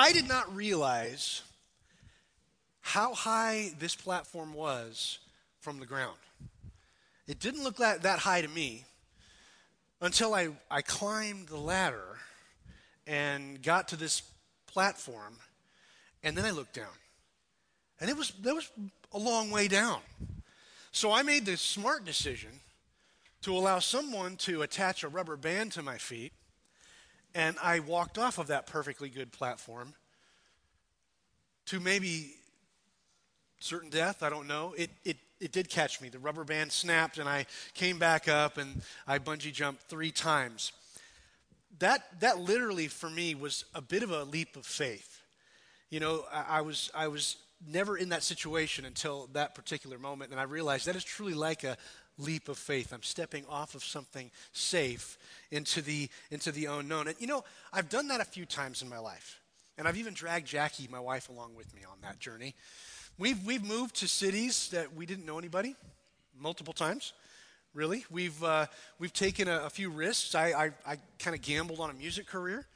I did not realize how high this platform was from the ground. It didn't look that, that high to me until I, I climbed the ladder and got to this platform, and then I looked down. And it was, that was a long way down. So I made the smart decision to allow someone to attach a rubber band to my feet, and I walked off of that perfectly good platform to maybe certain death. I don't know. It, it, it did catch me. The rubber band snapped, and I came back up, and I bungee jumped three times. That, that literally, for me, was a bit of a leap of faith. You know, I, I was, I was never in that situation until that particular moment, and I realized that is truly like a leap of faith. I'm stepping off of something safe into the, into the unknown. And, you know, I've done that a few times in my life. And I've even dragged Jackie, my wife, along with me on that journey. We've, we've moved to cities that we didn't know anybody multiple times, really. We've, uh, we've taken a, a, few risks. I, I, I kind of gambled on a music career,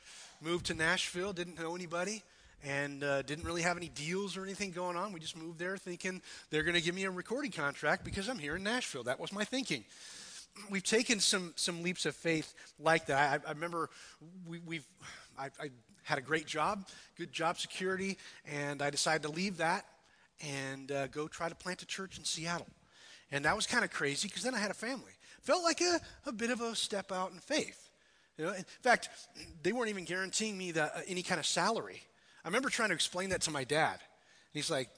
moved to Nashville, didn't know anybody, and uh, didn't really have any deals or anything going on. We just moved there thinking they're going to give me a recording contract because I'm here in Nashville. That was my thinking we've taken some some leaps of faith like that. I, I remember we, have I, I, had a great job, good job security, and I decided to leave that and uh, go try to plant a church in Seattle. And that was kind of crazy because then I had a family. Felt like a, a bit of a step out in faith. You know, in fact, they weren't even guaranteeing me the, uh, any kind of salary. I remember trying to explain that to my dad. And He's like,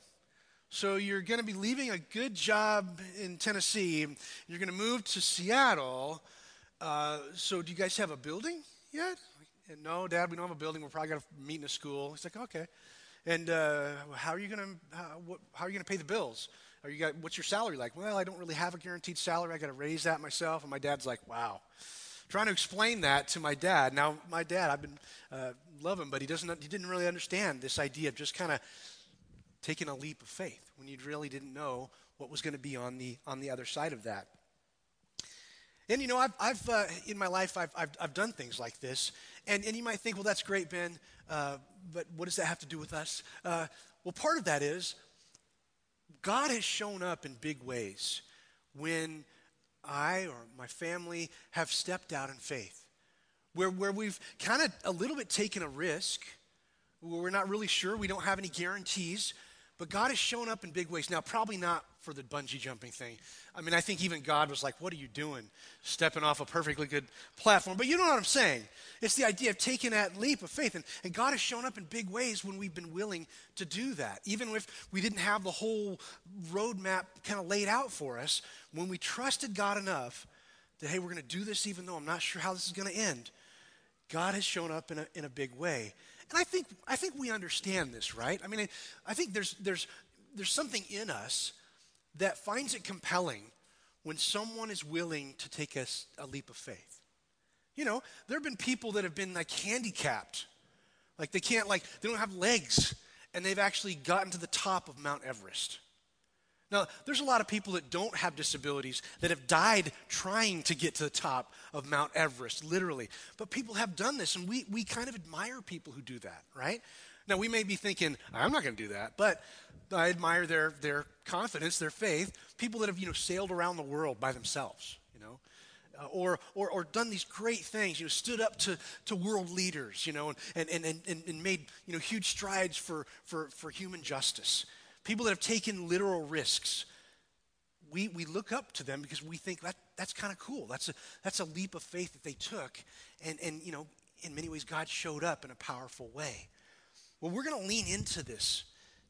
so you're going to be leaving a good job in Tennessee. You're going to move to Seattle. Uh, so do you guys have a building yet? And No, Dad, we don't have a building. We're probably going to meet in a school. He's like, okay. And uh, how are you going to how, are you going to pay the bills? Are you got what's your salary like? Well, I don't really have a guaranteed salary. I got to raise that myself. And my dad's like, wow. Trying to explain that to my dad. Now, my dad, I've been uh, love him, but he doesn't. He didn't really understand this idea of just kind of taking a leap of faith when you really didn't know what was going to be on the on the other side of that. And you know, I've, I've uh, in my life, I've, I've, I've, done things like this. And, and you might think, well, that's great, Ben, uh, but what does that have to do with us? Uh, well, part of that is God has shown up in big ways when I or my family have stepped out in faith, where, where we've kind of a little bit taken a risk, where we're not really sure, we don't have any guarantees, but God has shown up in big ways. Now, probably not for the bungee jumping thing. I mean, I think even God was like, What are you doing? Stepping off a perfectly good platform. But you know what I'm saying? It's the idea of taking that leap of faith. And, and God has shown up in big ways when we've been willing to do that. Even if we didn't have the whole roadmap kind of laid out for us, when we trusted God enough that, hey, we're going to do this even though I'm not sure how this is going to end, God has shown up in a, in a big way. And I think, I think we understand this, right? I mean, I, I think there's, there's, there's something in us that finds it compelling when someone is willing to take a, a leap of faith. You know, there have been people that have been like handicapped. Like they can't, like, they don't have legs, and they've actually gotten to the top of Mount Everest. Now, there's a lot of people that don't have disabilities that have died trying to get to the top of Mount Everest, literally. But people have done this, and we, we kind of admire people who do that, right? Now, we may be thinking, I'm not going to do that, but I admire their, their confidence, their faith. People that have, you know, sailed around the world by themselves, you know, uh, or, or, or done these great things, you know, stood up to, to world leaders, you know, and, and, and, and made, you know, huge strides for, for, for human justice people that have taken literal risks. We, we look up to them because we think that, that's kind of cool. That's a, that's a leap of faith that they took. And, and, you know, in many ways, God showed up in a powerful way. Well, we're going to lean into this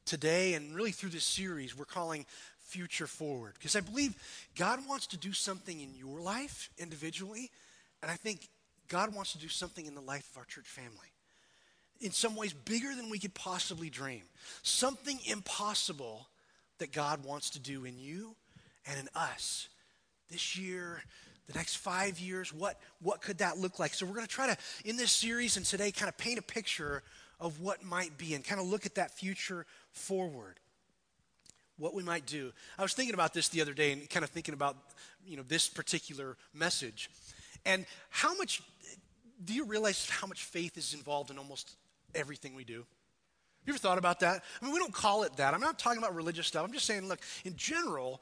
today and really through this series we're calling Future Forward because I believe God wants to do something in your life individually, and I think God wants to do something in the life of our church family in some ways bigger than we could possibly dream. Something impossible that God wants to do in you and in us. This year, the next five years, what, what could that look like? So, we're going to try to, in this series and today, kind of paint a picture of what might be and kind of look at that future forward. What we might do. I was thinking about this the other day and kind of thinking about, you know, this particular message. And how much, do you realize how much faith is involved in almost everything we do. You ever thought about that? I mean, we don't call it that. I'm not talking about religious stuff. I'm just saying, look, in general,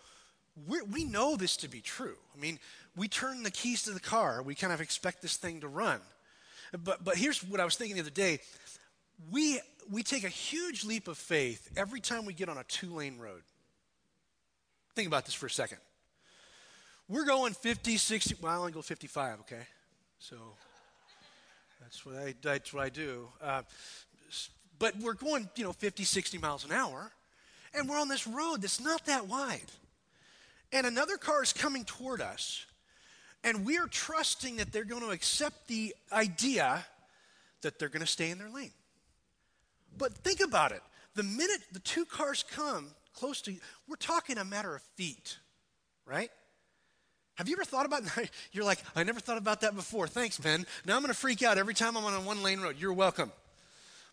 we know this to be true. I mean, we turn the keys to the car, we kind of expect this thing to run. But, but here's what I was thinking the other day we, we take a huge leap of faith every time we get on a two lane road. Think about this for a second. We're going 50, 60, well, I only go 55, okay? So that's what I, that's what I do. Uh, but we're going, you know, 50, 60 miles an hour, and we're on this road that's not that wide. And another car is coming toward us, and we are trusting that they're going to accept the idea that they're going to stay in their lane. But think about it. The minute the two cars come close to you, we're talking a matter of feet, right? Have you ever thought about that? You're like, I never thought about that before. Thanks, Ben. Now I'm going to freak out every time I'm on a one lane road. You're welcome.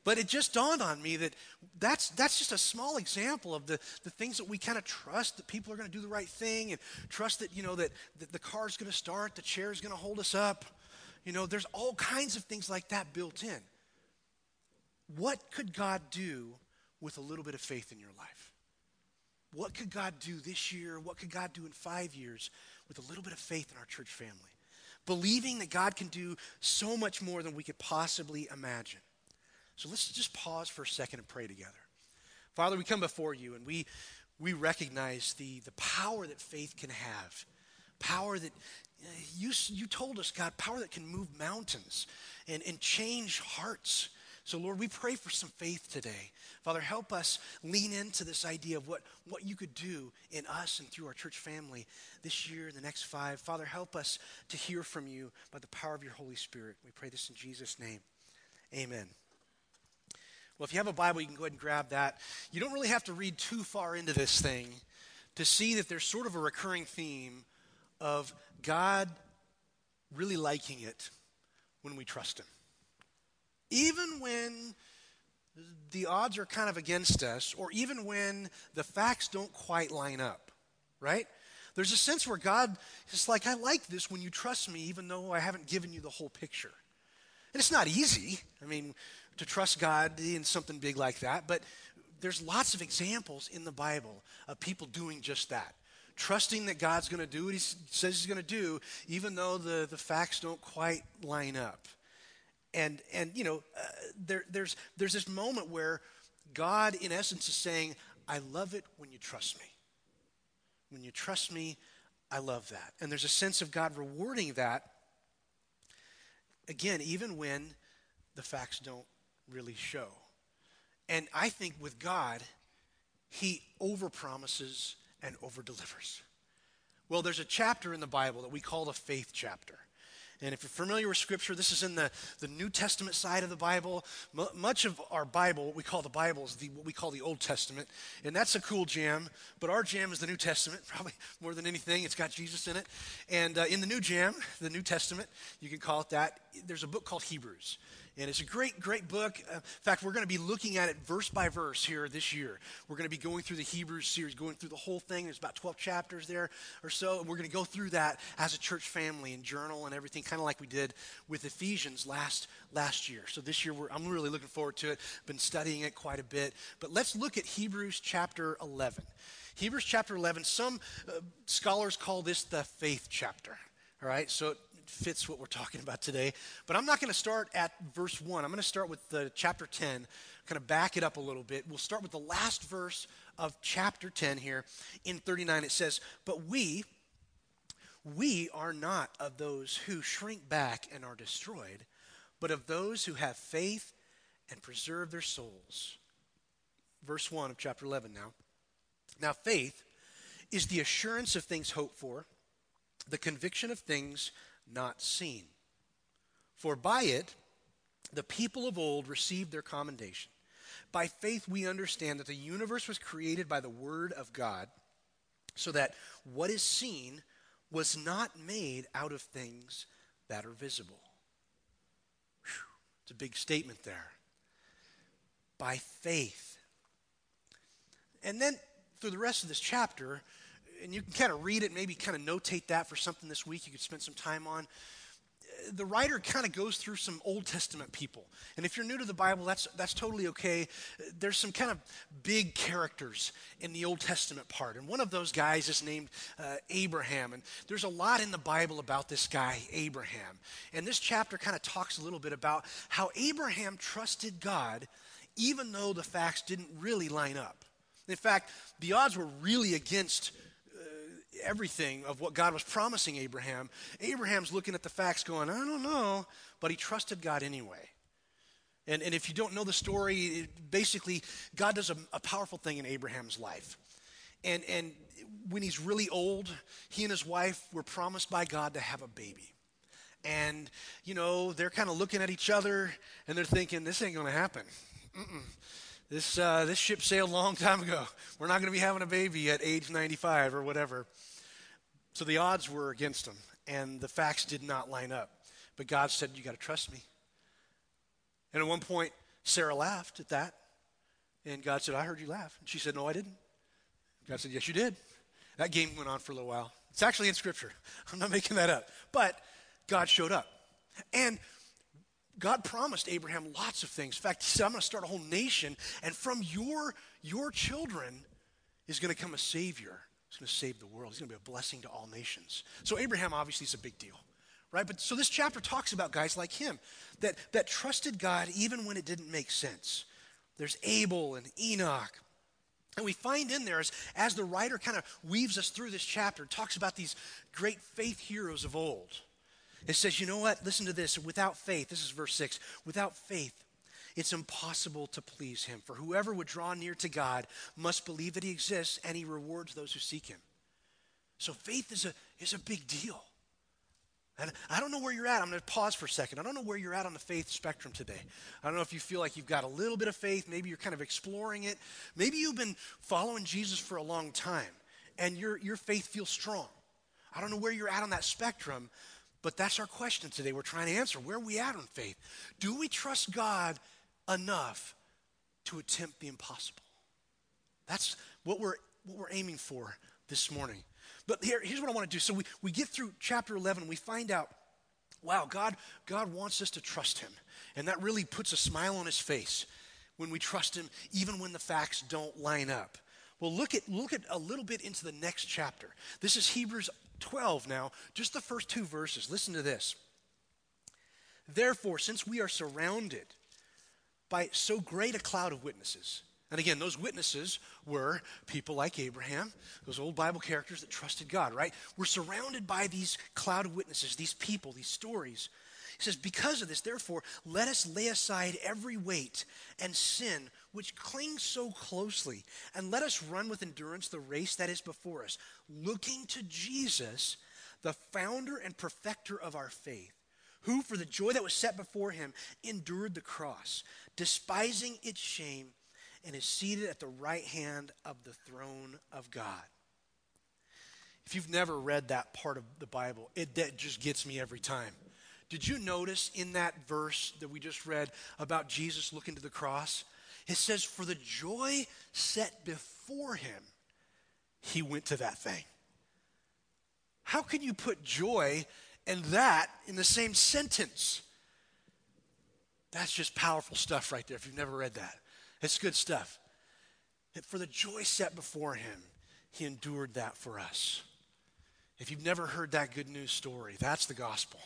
But it just dawned on me that that's, that's just a small example of the, the things that we kind of trust that people are going to do the right thing and trust that, you know, that, that the car's going to start, the chair's going to hold us up. You know, there's all kinds of things like that built in. What could God do with a little bit of faith in your life? What could God do this year? What could God do in five years with a little bit of faith in our church family? Believing that God can do so much more than we could possibly imagine. So let's just pause for a second and pray together. Father, we come before you and we, we recognize the, the power that faith can have. Power that you, you told us, God, power that can move mountains and, and change hearts. So, Lord, we pray for some faith today. Father, help us lean into this idea of what, what you could do in us and through our church family this year, the next five. Father, help us to hear from you by the power of your Holy Spirit. We pray this in Jesus' name. Amen. Well, if you have a Bible, you can go ahead and grab that. You don't really have to read too far into this thing to see that there's sort of a recurring theme of God really liking it when we trust Him. Even when the odds are kind of against us, or even when the facts don't quite line up, right? There's a sense where God is like, I like this when you trust me, even though I haven't given you the whole picture. And it's not easy. I mean, to trust God in something big like that, but there's lots of examples in the Bible of people doing just that. Trusting that God's going to do what He says He's going to do, even though the, the facts don't quite line up. And, and you know, uh, there, there's, there's this moment where God, in essence, is saying, I love it when you trust me. When you trust me, I love that. And there's a sense of God rewarding that, again, even when the facts don't really show. And I think with God, He overpromises and overdelivers. Well, there's a chapter in the Bible that we call the faith chapter. And if you're familiar with Scripture, this is in the, the New Testament side of the Bible. M- much of our Bible, what we call the Bible, is the, what we call the Old Testament. And that's a cool jam. But our jam is the New Testament, probably more than anything. It's got Jesus in it. And uh, in the New Jam, the New Testament, you can call it that, there's a book called Hebrews. And it's a great, great book. Uh, in fact, we're going to be looking at it verse by verse here this year. We're going to be going through the Hebrews series, going through the whole thing. There's about 12 chapters there or so. And we're going to go through that as a church family and journal and everything, kind of like we did with Ephesians last, last year. So this year, I'm really looking forward to it. Been studying it quite a bit. But let's look at Hebrews chapter 11. Hebrews chapter 11, some uh, scholars call this the faith chapter. All right, so fits what we're talking about today. But I'm not going to start at verse 1. I'm going to start with the chapter 10, kind of back it up a little bit. We'll start with the last verse of chapter 10 here in 39. It says, But we, we are not of those who shrink back and are destroyed, but of those who have faith and preserve their souls. Verse 1 of chapter 11 now. Now, faith is the assurance of things hoped for, the conviction of things not seen. For by it, the people of old received their commendation. By faith, we understand that the universe was created by the Word of God, so that what is seen was not made out of things that are visible. Whew, it's a big statement there. By faith. And then through the rest of this chapter, and you can kind of read it, maybe kind of notate that for something this week you could spend some time on. the writer kind of goes through some Old Testament people. And if you're new to the Bible, that's, that's totally okay. There's some kind of big characters in the Old Testament part. And one of those guys is named uh, Abraham. And there's a lot in the Bible about this guy, Abraham. And this chapter kind of talks a little bit about how Abraham trusted God even though the facts didn't really line up. In fact, the odds were really against everything of what God was promising Abraham, Abraham's looking at the facts going, I don't know, but he trusted God anyway. And, and if you don't know the story, it, basically, God does a, a powerful thing in Abraham's life. And, and when he's really old, he and his wife were promised by God to have a baby. And, you know, they're kind of looking at each other and they're thinking, this ain't going to happen. Mm-mm. This, uh, this ship sailed a long time ago. We're not going to be having a baby at age 95 or whatever. So the odds were against him, and the facts did not line up. But God said, You got to trust me. And at one point, Sarah laughed at that. And God said, I heard you laugh. And she said, No, I didn't. God said, Yes, you did. That game went on for a little while. It's actually in Scripture. I'm not making that up. But God showed up. And God promised Abraham lots of things. In fact, he said, I'm going to start a whole nation, and from your, your children is going to come a Savior He's going to save the world. He's going to be a blessing to all nations. So Abraham obviously is a big deal, right? But so this chapter talks about guys like him that, that trusted God even when it didn't make sense. There's Abel and Enoch. And we find in there, as, as the writer kind of weaves us through this chapter, talks about these great faith heroes of old. It says, you know what? Listen to this. Without faith, this is verse 6. Without faith, it's impossible to please him. For whoever would draw near to God must believe that he exists and he rewards those who seek him. So faith is a, is a big deal. And I don't know where you're at. I'm going to pause for a second. I don't know where you're at on the faith spectrum today. I don't know if you feel like you've got a little bit of faith. Maybe you're kind of exploring it. Maybe you've been following Jesus for a long time and your, your faith feels strong. I don't know where you're at on that spectrum, but that's our question today. We're trying to answer. Where are we at on faith? Do we trust God enough to attempt the impossible. That's what we're, what we're aiming for this morning. But here, here's what I want to do. So we, we get through chapter 11, we find out, wow, God, God wants us to trust him. And that really puts a smile on his face when we trust him, even when the facts don't line up. Well, look at, look at a little bit into the next chapter. This is Hebrews 12 now, just the first two verses. Listen to this. Therefore, since we are surrounded by so great a cloud of witnesses. And again, those witnesses were people like Abraham, those old Bible characters that trusted God, right? We're surrounded by these cloud of witnesses, these people, these stories. He says, Because of this, therefore, let us lay aside every weight and sin which clings so closely, and let us run with endurance the race that is before us, looking to Jesus, the founder and perfecter of our faith who, for the joy that was set before him, endured the cross, despising its shame, and is seated at the right hand of the throne of God. If you've never read that part of the Bible, it that just gets me every time. Did you notice in that verse that we just read about Jesus looking to the cross? It says, For the joy set before him, he went to that thing. How can you put joy and that in the same sentence. That's just powerful stuff right there if you've never read that. It's good stuff. For the joy set before him, he endured that for us. If you've never heard that good news story, that's the gospel.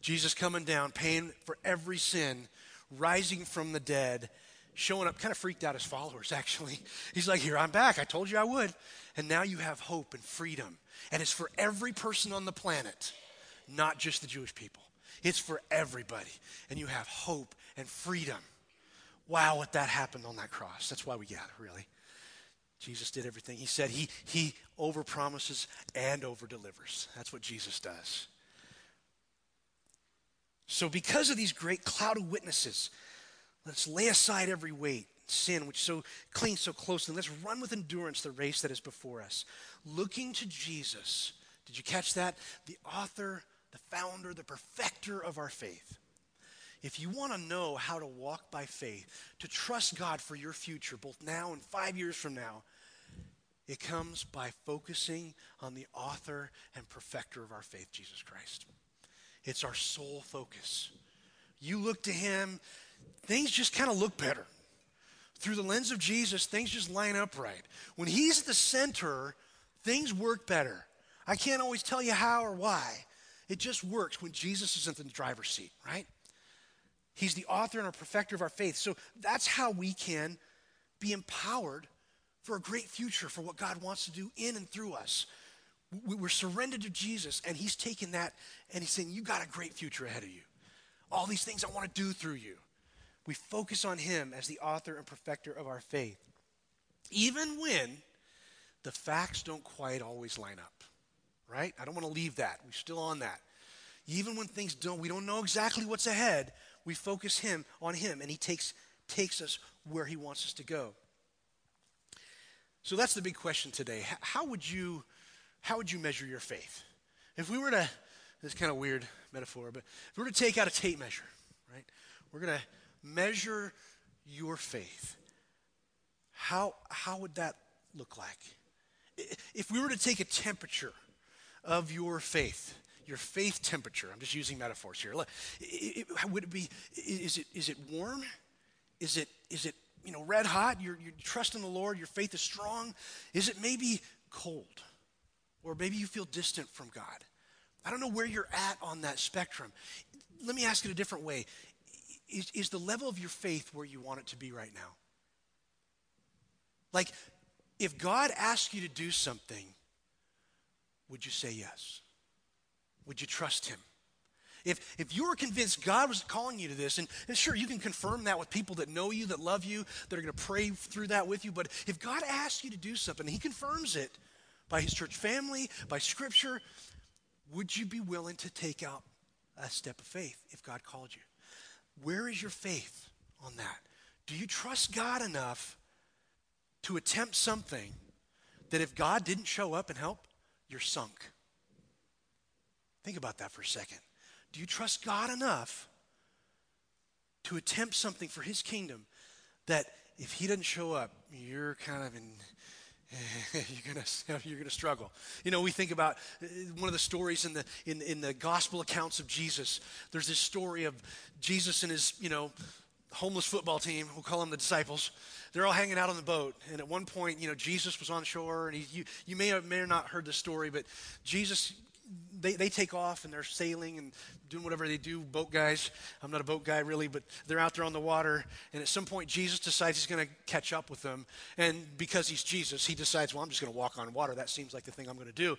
Jesus coming down, paying for every sin, rising from the dead, showing up, kind of freaked out his followers, actually. He's like, Here, I'm back. I told you I would. And now you have hope and freedom. And it's for every person on the planet not just the Jewish people. It's for everybody. And you have hope and freedom. Wow, what that happened on that cross. That's why we gather, really. Jesus did everything. He said he, he overpromises and overdelivers. That's what Jesus does. So, because of these great cloud of witnesses, let's lay aside every weight, sin, which so clings so closely. Let's run with endurance the race that is before us, looking to Jesus. Did you catch that? The author the founder, the perfecter of our faith. If you want to know how to walk by faith, to trust God for your future, both now and five years from now, it comes by focusing on the author and perfecter of our faith, Jesus Christ. It's our sole focus. You look to Him, things just kind of look better. Through the lens of Jesus, things just line up right. When He's at the center, things work better. I can't always tell you how or why. It just works when Jesus is in the driver's seat, right? He's the author and our perfecter of our faith. So that's how we can be empowered for a great future, for what God wants to do in and through us. We're surrendered to Jesus, and He's taken that and He's saying, You got a great future ahead of you. All these things I want to do through you. We focus on Him as the author and perfecter of our faith. Even when the facts don't quite always line up, right? I don't want to leave that. We're still on that. Even when things don't, we don't know exactly what's ahead, we focus him on him and he takes takes us where he wants us to go. So that's the big question today. How would you how would you measure your faith? If we were to this is kind of weird metaphor, but if we were to take out a tape measure, right? We're going to measure your faith. How how would that look like? If we were to take a temperature of your faith, your faith temperature. I'm just using metaphors here. Look, would it be? Is it is it warm? Is it is it you know red hot? You're, you trust in the Lord. Your faith is strong. Is it maybe cold, or maybe you feel distant from God? I don't know where you're at on that spectrum. Let me ask it a different way. Is, is the level of your faith where you want it to be right now? Like, if God asked you to do something, would you say yes? Would you trust him? If, if you were convinced God was calling you to this, and, and sure, you can confirm that with people that know you, that love you, that are going to pray through that with you, but if God asks you to do something, He confirms it by His church family, by Scripture, would you be willing to take out a step of faith if God called you? Where is your faith on that? Do you trust God enough to attempt something that if God didn't show up and help, you're sunk? Think about that for a second. Do you trust God enough to attempt something for His kingdom that if He doesn't show up, you're kind of in. you're gonna you're gonna struggle. You know, we think about uh, one of the stories in the in in the gospel accounts of Jesus. There's this story of Jesus and his you know homeless football team. We'll call them the disciples. They're all hanging out on the boat, and at one point, you know, Jesus was on shore, and he, you you may have may have not heard the story, but Jesus they, they take off and they're sailing and doing whatever they do, boat guys. I'm not a boat guy really, but they're out there on the water. And at some point, Jesus decides he's going to catch up with them. And because he's Jesus, he decides, well, I'm just going to walk on water. That seems like the thing I'm going to do.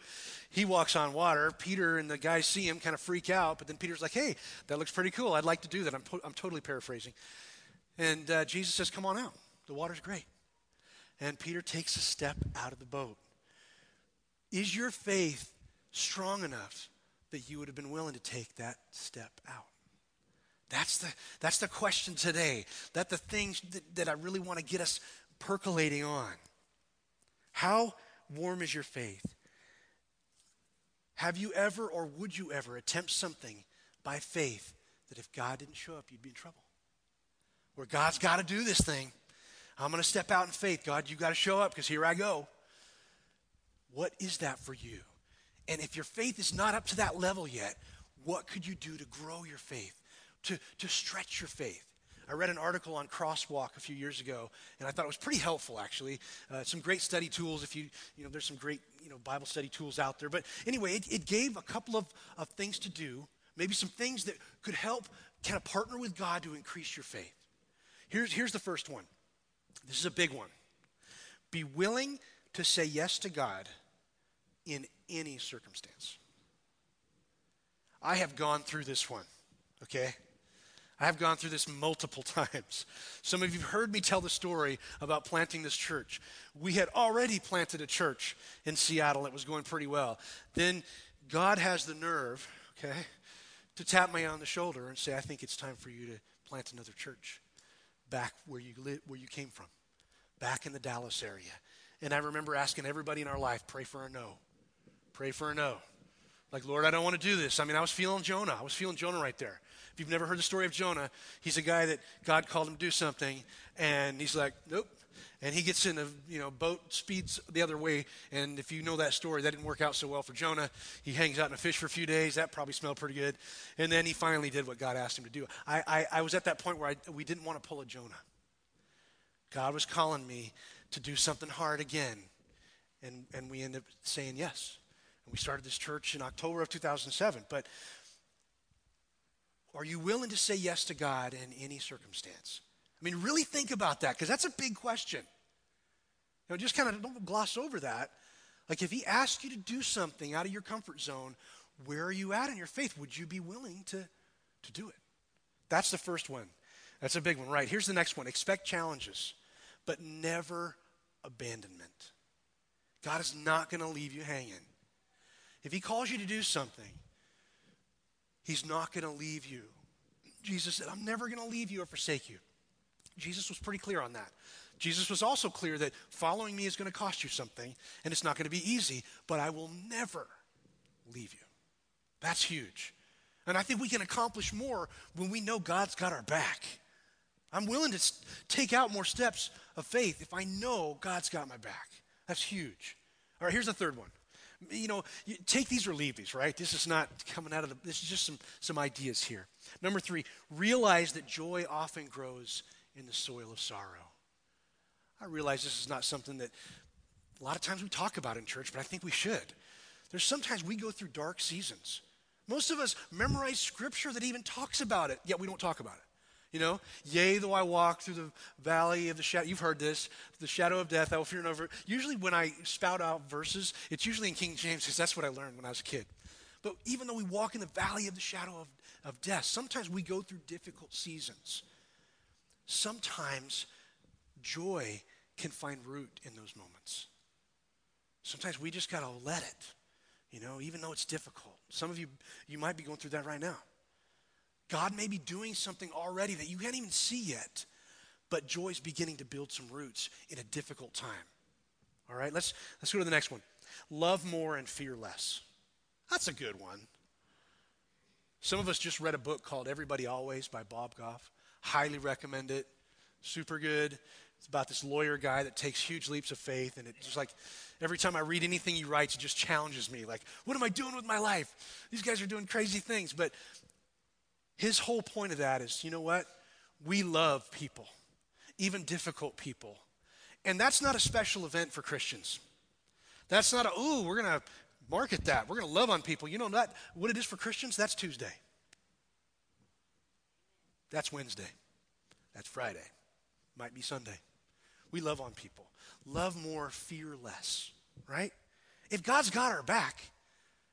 He walks on water. Peter and the guys see him, kind of freak out. But then Peter's like, hey, that looks pretty cool. I'd like to do that. I'm, po- I'm totally paraphrasing. And uh, Jesus says, come on out. The water's great. And Peter takes a step out of the boat. Is your faith strong enough that you would have been willing to take that step out? That's the, that's the question today. That the things that, that I really want to get us percolating on. How warm is your faith? Have you ever or would you ever attempt something by faith that if God didn't show up, you'd be in trouble? Where God's got to do this thing. I'm going to step out in faith. God, you got to show up because here I go. What is that for you? And if your faith is not up to that level yet, what could you do to grow your faith, to, to stretch your faith? I read an article on Crosswalk a few years ago, and I thought it was pretty helpful, actually. Uh, some great study tools. If you, you know, there's some great, you know, Bible study tools out there. But anyway, it, it gave a couple of, of things to do, maybe some things that could help kind of partner with God to increase your faith. Here's, here's the first one. This is a big one. Be willing to say yes to God in any circumstance. I have gone through this one, okay? I have gone through this multiple times. Some of you have heard me tell the story about planting this church. We had already planted a church in Seattle. It was going pretty well. Then God has the nerve, okay, to tap me on the shoulder and say, I think it's time for you to plant another church back where you, li- where you came from, back in the Dallas area. And I remember asking everybody in our life, pray for a no. Pray for a no. Like, Lord, I don't want to do this. I mean, I was feeling Jonah. I was feeling Jonah right there. If you've never heard the story of Jonah, he's a guy that God called him to do something, and he's like, nope. and he gets in a you know boat speeds the other way and if you know that story that didn't work out so well for jonah he hangs out in a fish for a few days that probably smelled pretty good and then he finally did what god asked him to do i, I, I was at that point where I, we didn't want to pull a jonah god was calling me to do something hard again and, and we ended up saying yes and we started this church in october of 2007 but are you willing to say yes to god in any circumstance I mean, really think about that because that's a big question. You know, just kind of don't gloss over that. Like, if he asked you to do something out of your comfort zone, where are you at in your faith? Would you be willing to, to do it? That's the first one. That's a big one, right? Here's the next one expect challenges, but never abandonment. God is not going to leave you hanging. If he calls you to do something, he's not going to leave you. Jesus said, I'm never going to leave you or forsake you. Jesus was pretty clear on that. Jesus was also clear that following me is going to cost you something and it's not going to be easy, but I will never leave you. That's huge. And I think we can accomplish more when we know God's got our back. I'm willing to take out more steps of faith if I know God's got my back. That's huge. All right, here's the third one. You know, you take these or leave these, right? This is not coming out of the, this is just some, some ideas here. Number three, realize that joy often grows in the soil of sorrow. I realize this is not something that a lot of times we talk about in church, but I think we should. There's sometimes we go through dark seasons. Most of us memorize scripture that even talks about it, yet we don't talk about it. You know, yea, though I walk through the valley of the shadow, you've heard this, the shadow of death, I will fear no evil. Usually, when I spout out verses, it's usually in King James because that's what I learned when I was a kid. But even though we walk in the valley of the shadow of, of death, sometimes we go through difficult seasons sometimes joy can find root in those moments. Sometimes we just got to let it, you know, even though it's difficult. Some of you, you might be going through that right now. God may be doing something already that you can't even see yet, but joy's beginning to build some roots in a difficult time. All right, let's, let's go to the next one. Love more and fear less. That's a good one. Some of us just read a book called Everybody Always by Bob Goff. Highly recommend it. Super good. It's about this lawyer guy that takes huge leaps of faith, and it's just like every time I read anything he writes, it just challenges me. Like, what am I doing with my life? These guys are doing crazy things. But his whole point of that is you know what? We love people, even difficult people. And that's not a special event for Christians. That's not a, ooh, we're going to market that. We're going to love on people. You know that what it is for Christians? That's Tuesday. That's Wednesday. That's Friday. Might be Sunday. We love on people. Love more, fear less, right? If God's got our back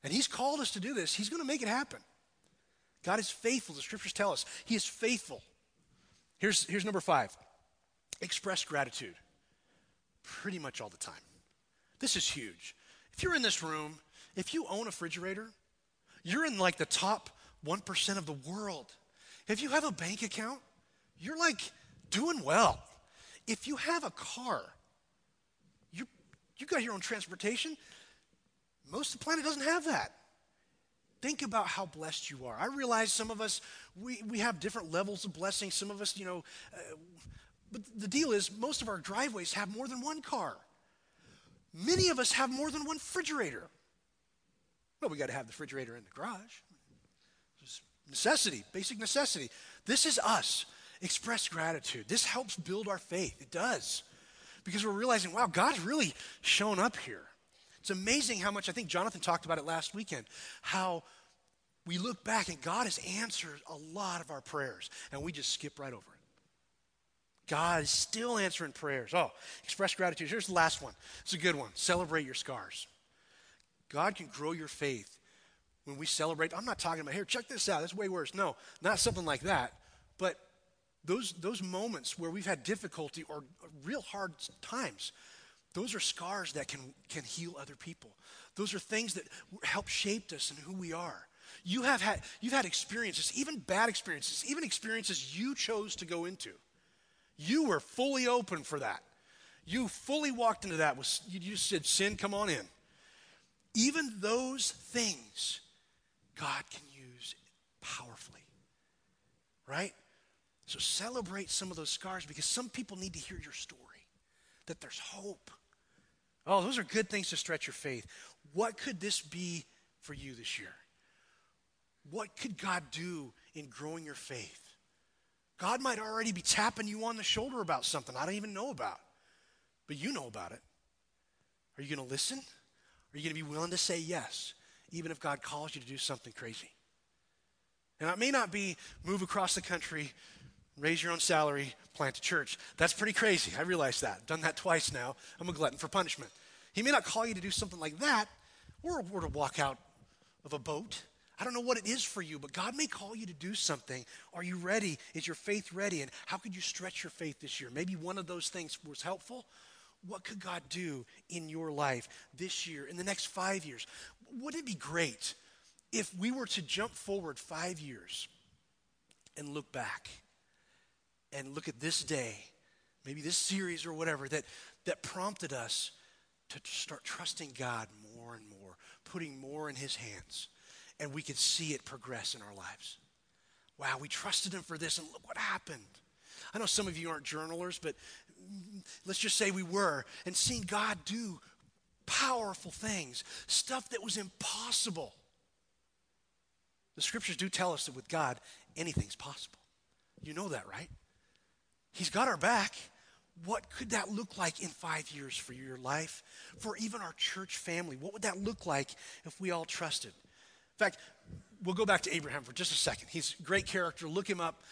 and He's called us to do this, He's going to make it happen. God is faithful. The scriptures tell us He is faithful. Here's, here's number five express gratitude pretty much all the time. This is huge. If you're in this room, if you own a refrigerator, you're in like the top 1% of the world. If you have a bank account, you're like doing well. If you have a car, you you got your own transportation. Most of the planet doesn't have that. Think about how blessed you are. I realize some of us, we, we have different levels of blessing. Some of us, you know, uh, but the deal is, most of our driveways have more than one car. Many of us have more than one refrigerator. Well, we got to have the refrigerator in the garage. Necessity, basic necessity. This is us. Express gratitude. This helps build our faith. It does. Because we're realizing, wow, God's really shown up here. It's amazing how much, I think Jonathan talked about it last weekend, how we look back and God has answered a lot of our prayers, and we just skip right over it. God is still answering prayers. Oh, express gratitude. Here's the last one. It's a good one. Celebrate your scars. God can grow your faith when we celebrate. I'm not talking about, here, check this out, that's way worse. No, not something like that. But those, those moments where we've had difficulty or real hard times, those are scars that can, can heal other people. Those are things that help shape us and who we are. You have had, you've had experiences, even bad experiences, even experiences you chose to go into. You were fully open for that. You fully walked into that. With, you just said, Sin, come on in. Even those things God can use powerfully. Right? So celebrate some of those scars because some people need to hear your story. that there's hope. Oh, those are good things to stretch your faith. What could this be for you this year? What could God do in growing your faith? God might already be tapping you on the shoulder about something I don't even know about, but you know about it. Are you going to listen? Are you going to be willing to say yes, even if God calls you to do something crazy? And it may not be move across the country, raise your own salary, plant a church. That's pretty crazy. I realize that. Done that twice now. I'm a glutton for punishment. He may not call you to do something like that, or, or to walk out of a boat. I don't know what it is for you, but God may call you to do something. Are you ready? Is your faith ready? And how could you stretch your faith this year? Maybe one of those things was helpful. What could God do in your life this year, in the next five years? Wouldn't it be great if we were to jump forward five years and look back and look at this day, maybe this series or whatever, that, that prompted us to start trusting God more and more, putting more in His hands, and we could see it progress in our lives. Wow, we trusted Him for this, and look what happened. I know some of you aren't journalers, but let's just say we were, and seeing God do powerful things, stuff that was impossible. The scriptures do tell us that with God, anything's possible. You know that, right? He's got our back. What could that look like in five years for your life, for even our church family? What would that look like if we all trusted? In fact, we'll go back to Abraham for just a second. He's a great character. Look him up.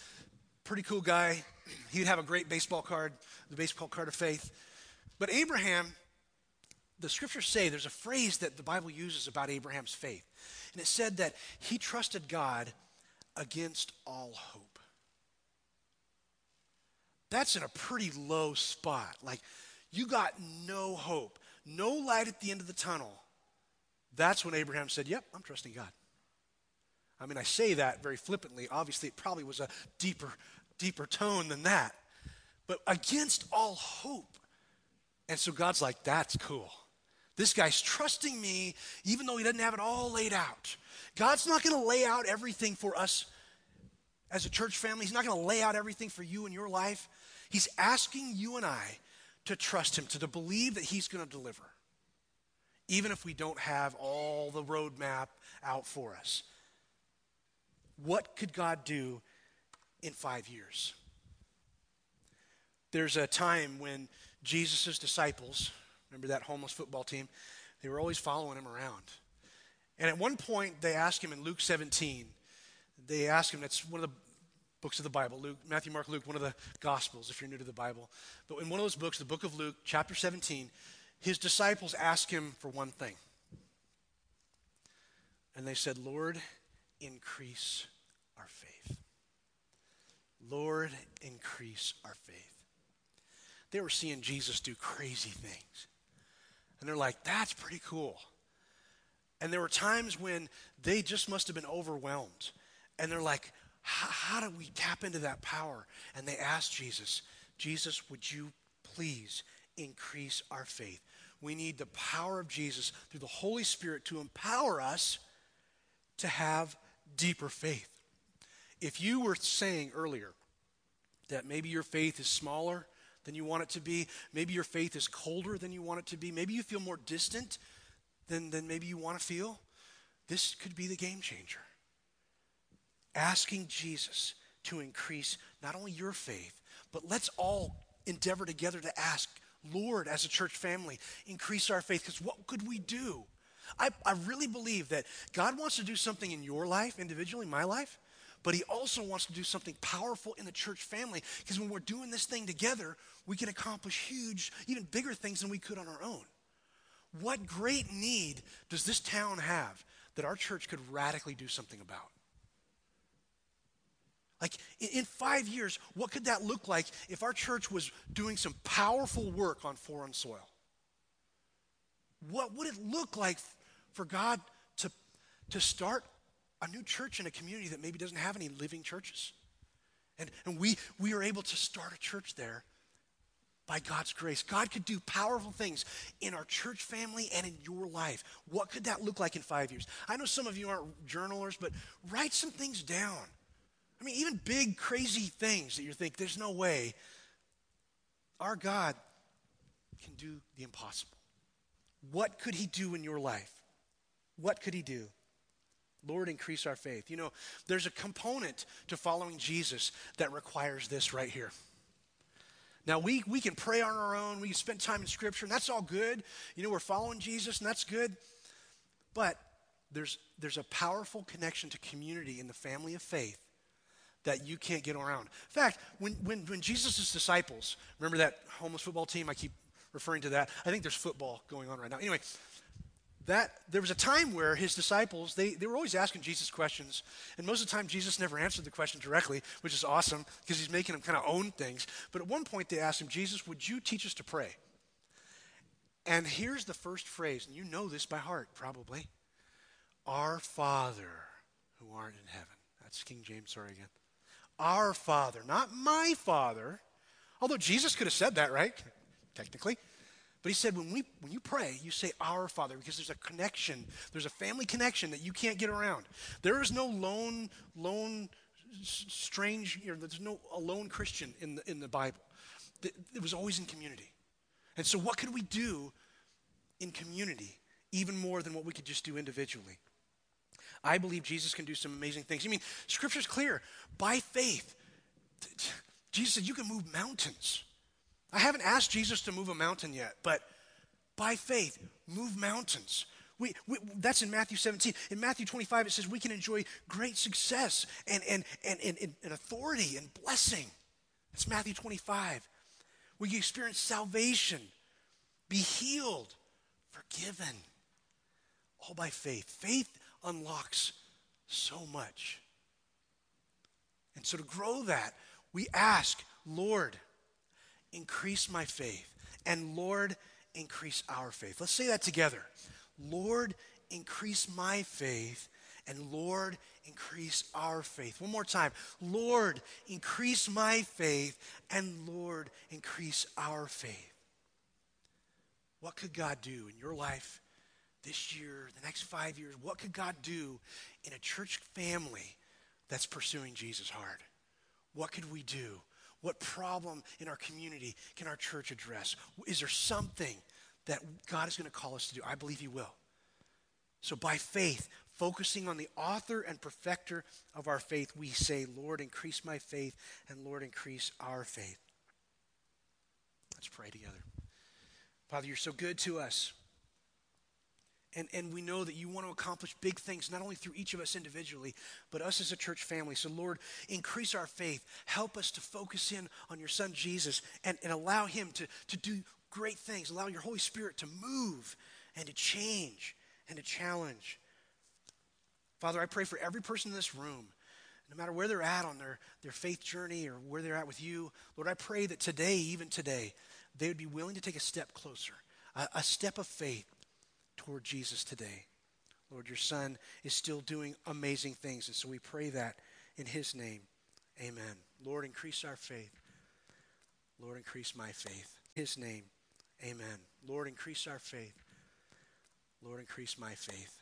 Pretty cool guy. He'd have a great baseball card, the baseball card of faith. But Abraham, the scriptures say there's a phrase that the Bible uses about Abraham's faith. And it said that he trusted God against all hope that's in a pretty low spot. Like, you got no hope, no light at the end of the tunnel. That's when Abraham said, Yep, I'm trusting God. I mean, I say that very flippantly. Obviously, it probably was a deeper, deeper tone than that. But against all hope. And so God's like, That's cool. This guy's trusting me, even though he doesn't have it all laid out. God's not going to lay out everything for us as a church family. He's not going to lay out everything for you in your life. He's asking you and I to trust Him, to, to believe that He's going to deliver, even if we don't have all the roadmap out for us. What could God do in five years? There's a time when Jesus' disciples, remember that homeless football team, they were always following him around. And at one point, they asked him in Luke 17, they ask him, that's one of the books of the Bible Luke, Matthew, Mark, Luke, one of the Gospels, if you're new to the Bible. But in one of those books, the book of Luke, chapter 17, his disciples ask him for one thing. And they said, Lord, increase our faith. Lord, increase our faith. They were seeing Jesus do crazy things. And they're like, that's pretty cool. And there were times when they just must have been overwhelmed. And they're like, how, do we tap into that power? And they asked Jesus, Jesus, would you please increase our faith? We need the power of Jesus through the Holy Spirit to empower us to have deeper faith. If you were saying earlier that maybe your faith is smaller than you want it to be, maybe your faith is colder than you want it to be, maybe you feel more distant than, than maybe you want to feel, this could be the game changer asking Jesus to increase not only your faith, but let's all endeavor together to ask, Lord, as a church family, increase our faith. Because what could we do? I, I really believe that God wants to do something in your life, individually, my life, but He also wants to do something powerful in the church family. Because when we're doing this thing together, we can accomplish huge, even bigger things than we could on our own. What great need does this town have that our church could radically do something about? Like in five years, what could that look like if our church was doing some powerful work on foreign soil? What would it look like for God to, to start a new church in a community that maybe doesn't have any living churches? And, and we, we are able to start a church there by God's grace. God could do powerful things in our church family and in your life. What could that look like in five years? I know some of you aren't journalers, but write some things down. I mean, even big, crazy things that you think, there's no way. Our God can do the impossible. What could he do in your life? What could he do? Lord, increase our faith. You know, there's a component to following Jesus that requires this right here. Now, we, we can pray on our own, we can spend time in Scripture, and that's all good. You know, we're following Jesus, and that's good. But there's, there's a powerful connection to community in the family of faith that you can't get around. In fact, when, when, when Jesus' disciples, remember that homeless football team? I keep referring to that. I think there's football going on right now. Anyway, that there was a time where his disciples they, they were always asking jesus questions and most of the time jesus never answered the question directly which is awesome because he's making them kind of own things but at one point they asked him jesus would you teach us to pray and here's the first phrase and you know this by heart probably our father who art in heaven that's king james sorry again our father not my father although jesus could have said that right technically but he said, when, we, when you pray, you say, Our Father, because there's a connection. There's a family connection that you can't get around. There is no lone, lone, strange, you know, there's no alone Christian in the, in the Bible. It was always in community. And so, what could we do in community even more than what we could just do individually? I believe Jesus can do some amazing things. I mean, Scripture's clear. By faith, Jesus said, You can move mountains. I haven't asked Jesus to move a mountain yet, but by faith, move mountains. We, we, that's in Matthew 17. In Matthew 25, it says we can enjoy great success and, and, and, and, and authority and blessing. That's Matthew 25. We experience salvation, be healed, forgiven, all by faith. Faith unlocks so much. And so to grow that, we ask, Lord, increase my faith. And Lord, increase our faith. Let's say that together. Lord, increase my faith. And Lord, increase our faith. One more time. Lord, increase my faith. And Lord, increase our faith. What could God do in your life this year, the next five years? What could God do in a church family that's pursuing Jesus hard? What could we do? What problem in our community can our church address? Is there something that God is going to call us to do? I believe He will. So, by faith, focusing on the author and perfecter of our faith, we say, Lord, increase my faith, and Lord, increase our faith. Let's pray together. Father, you're so good to us. And, and we know that you want to accomplish big things, not only through each of us individually, but us as a church family. So, Lord, increase our faith. Help us to focus in on your Son, Jesus, and, and allow him to, to do great things. Allow your Holy Spirit to move and to change and to challenge. Father, I pray for every person in this room, no matter where they're at on their, their faith journey or where they're at with you. Lord, I pray that today, even today, they would be willing to take a step closer, a, a step of faith toward Jesus today. Lord, your son is still doing amazing things. And so we pray that in his name. Amen. Lord, increase our faith. Lord, increase my faith. His name. Amen. Lord, increase our faith. Lord, increase my faith.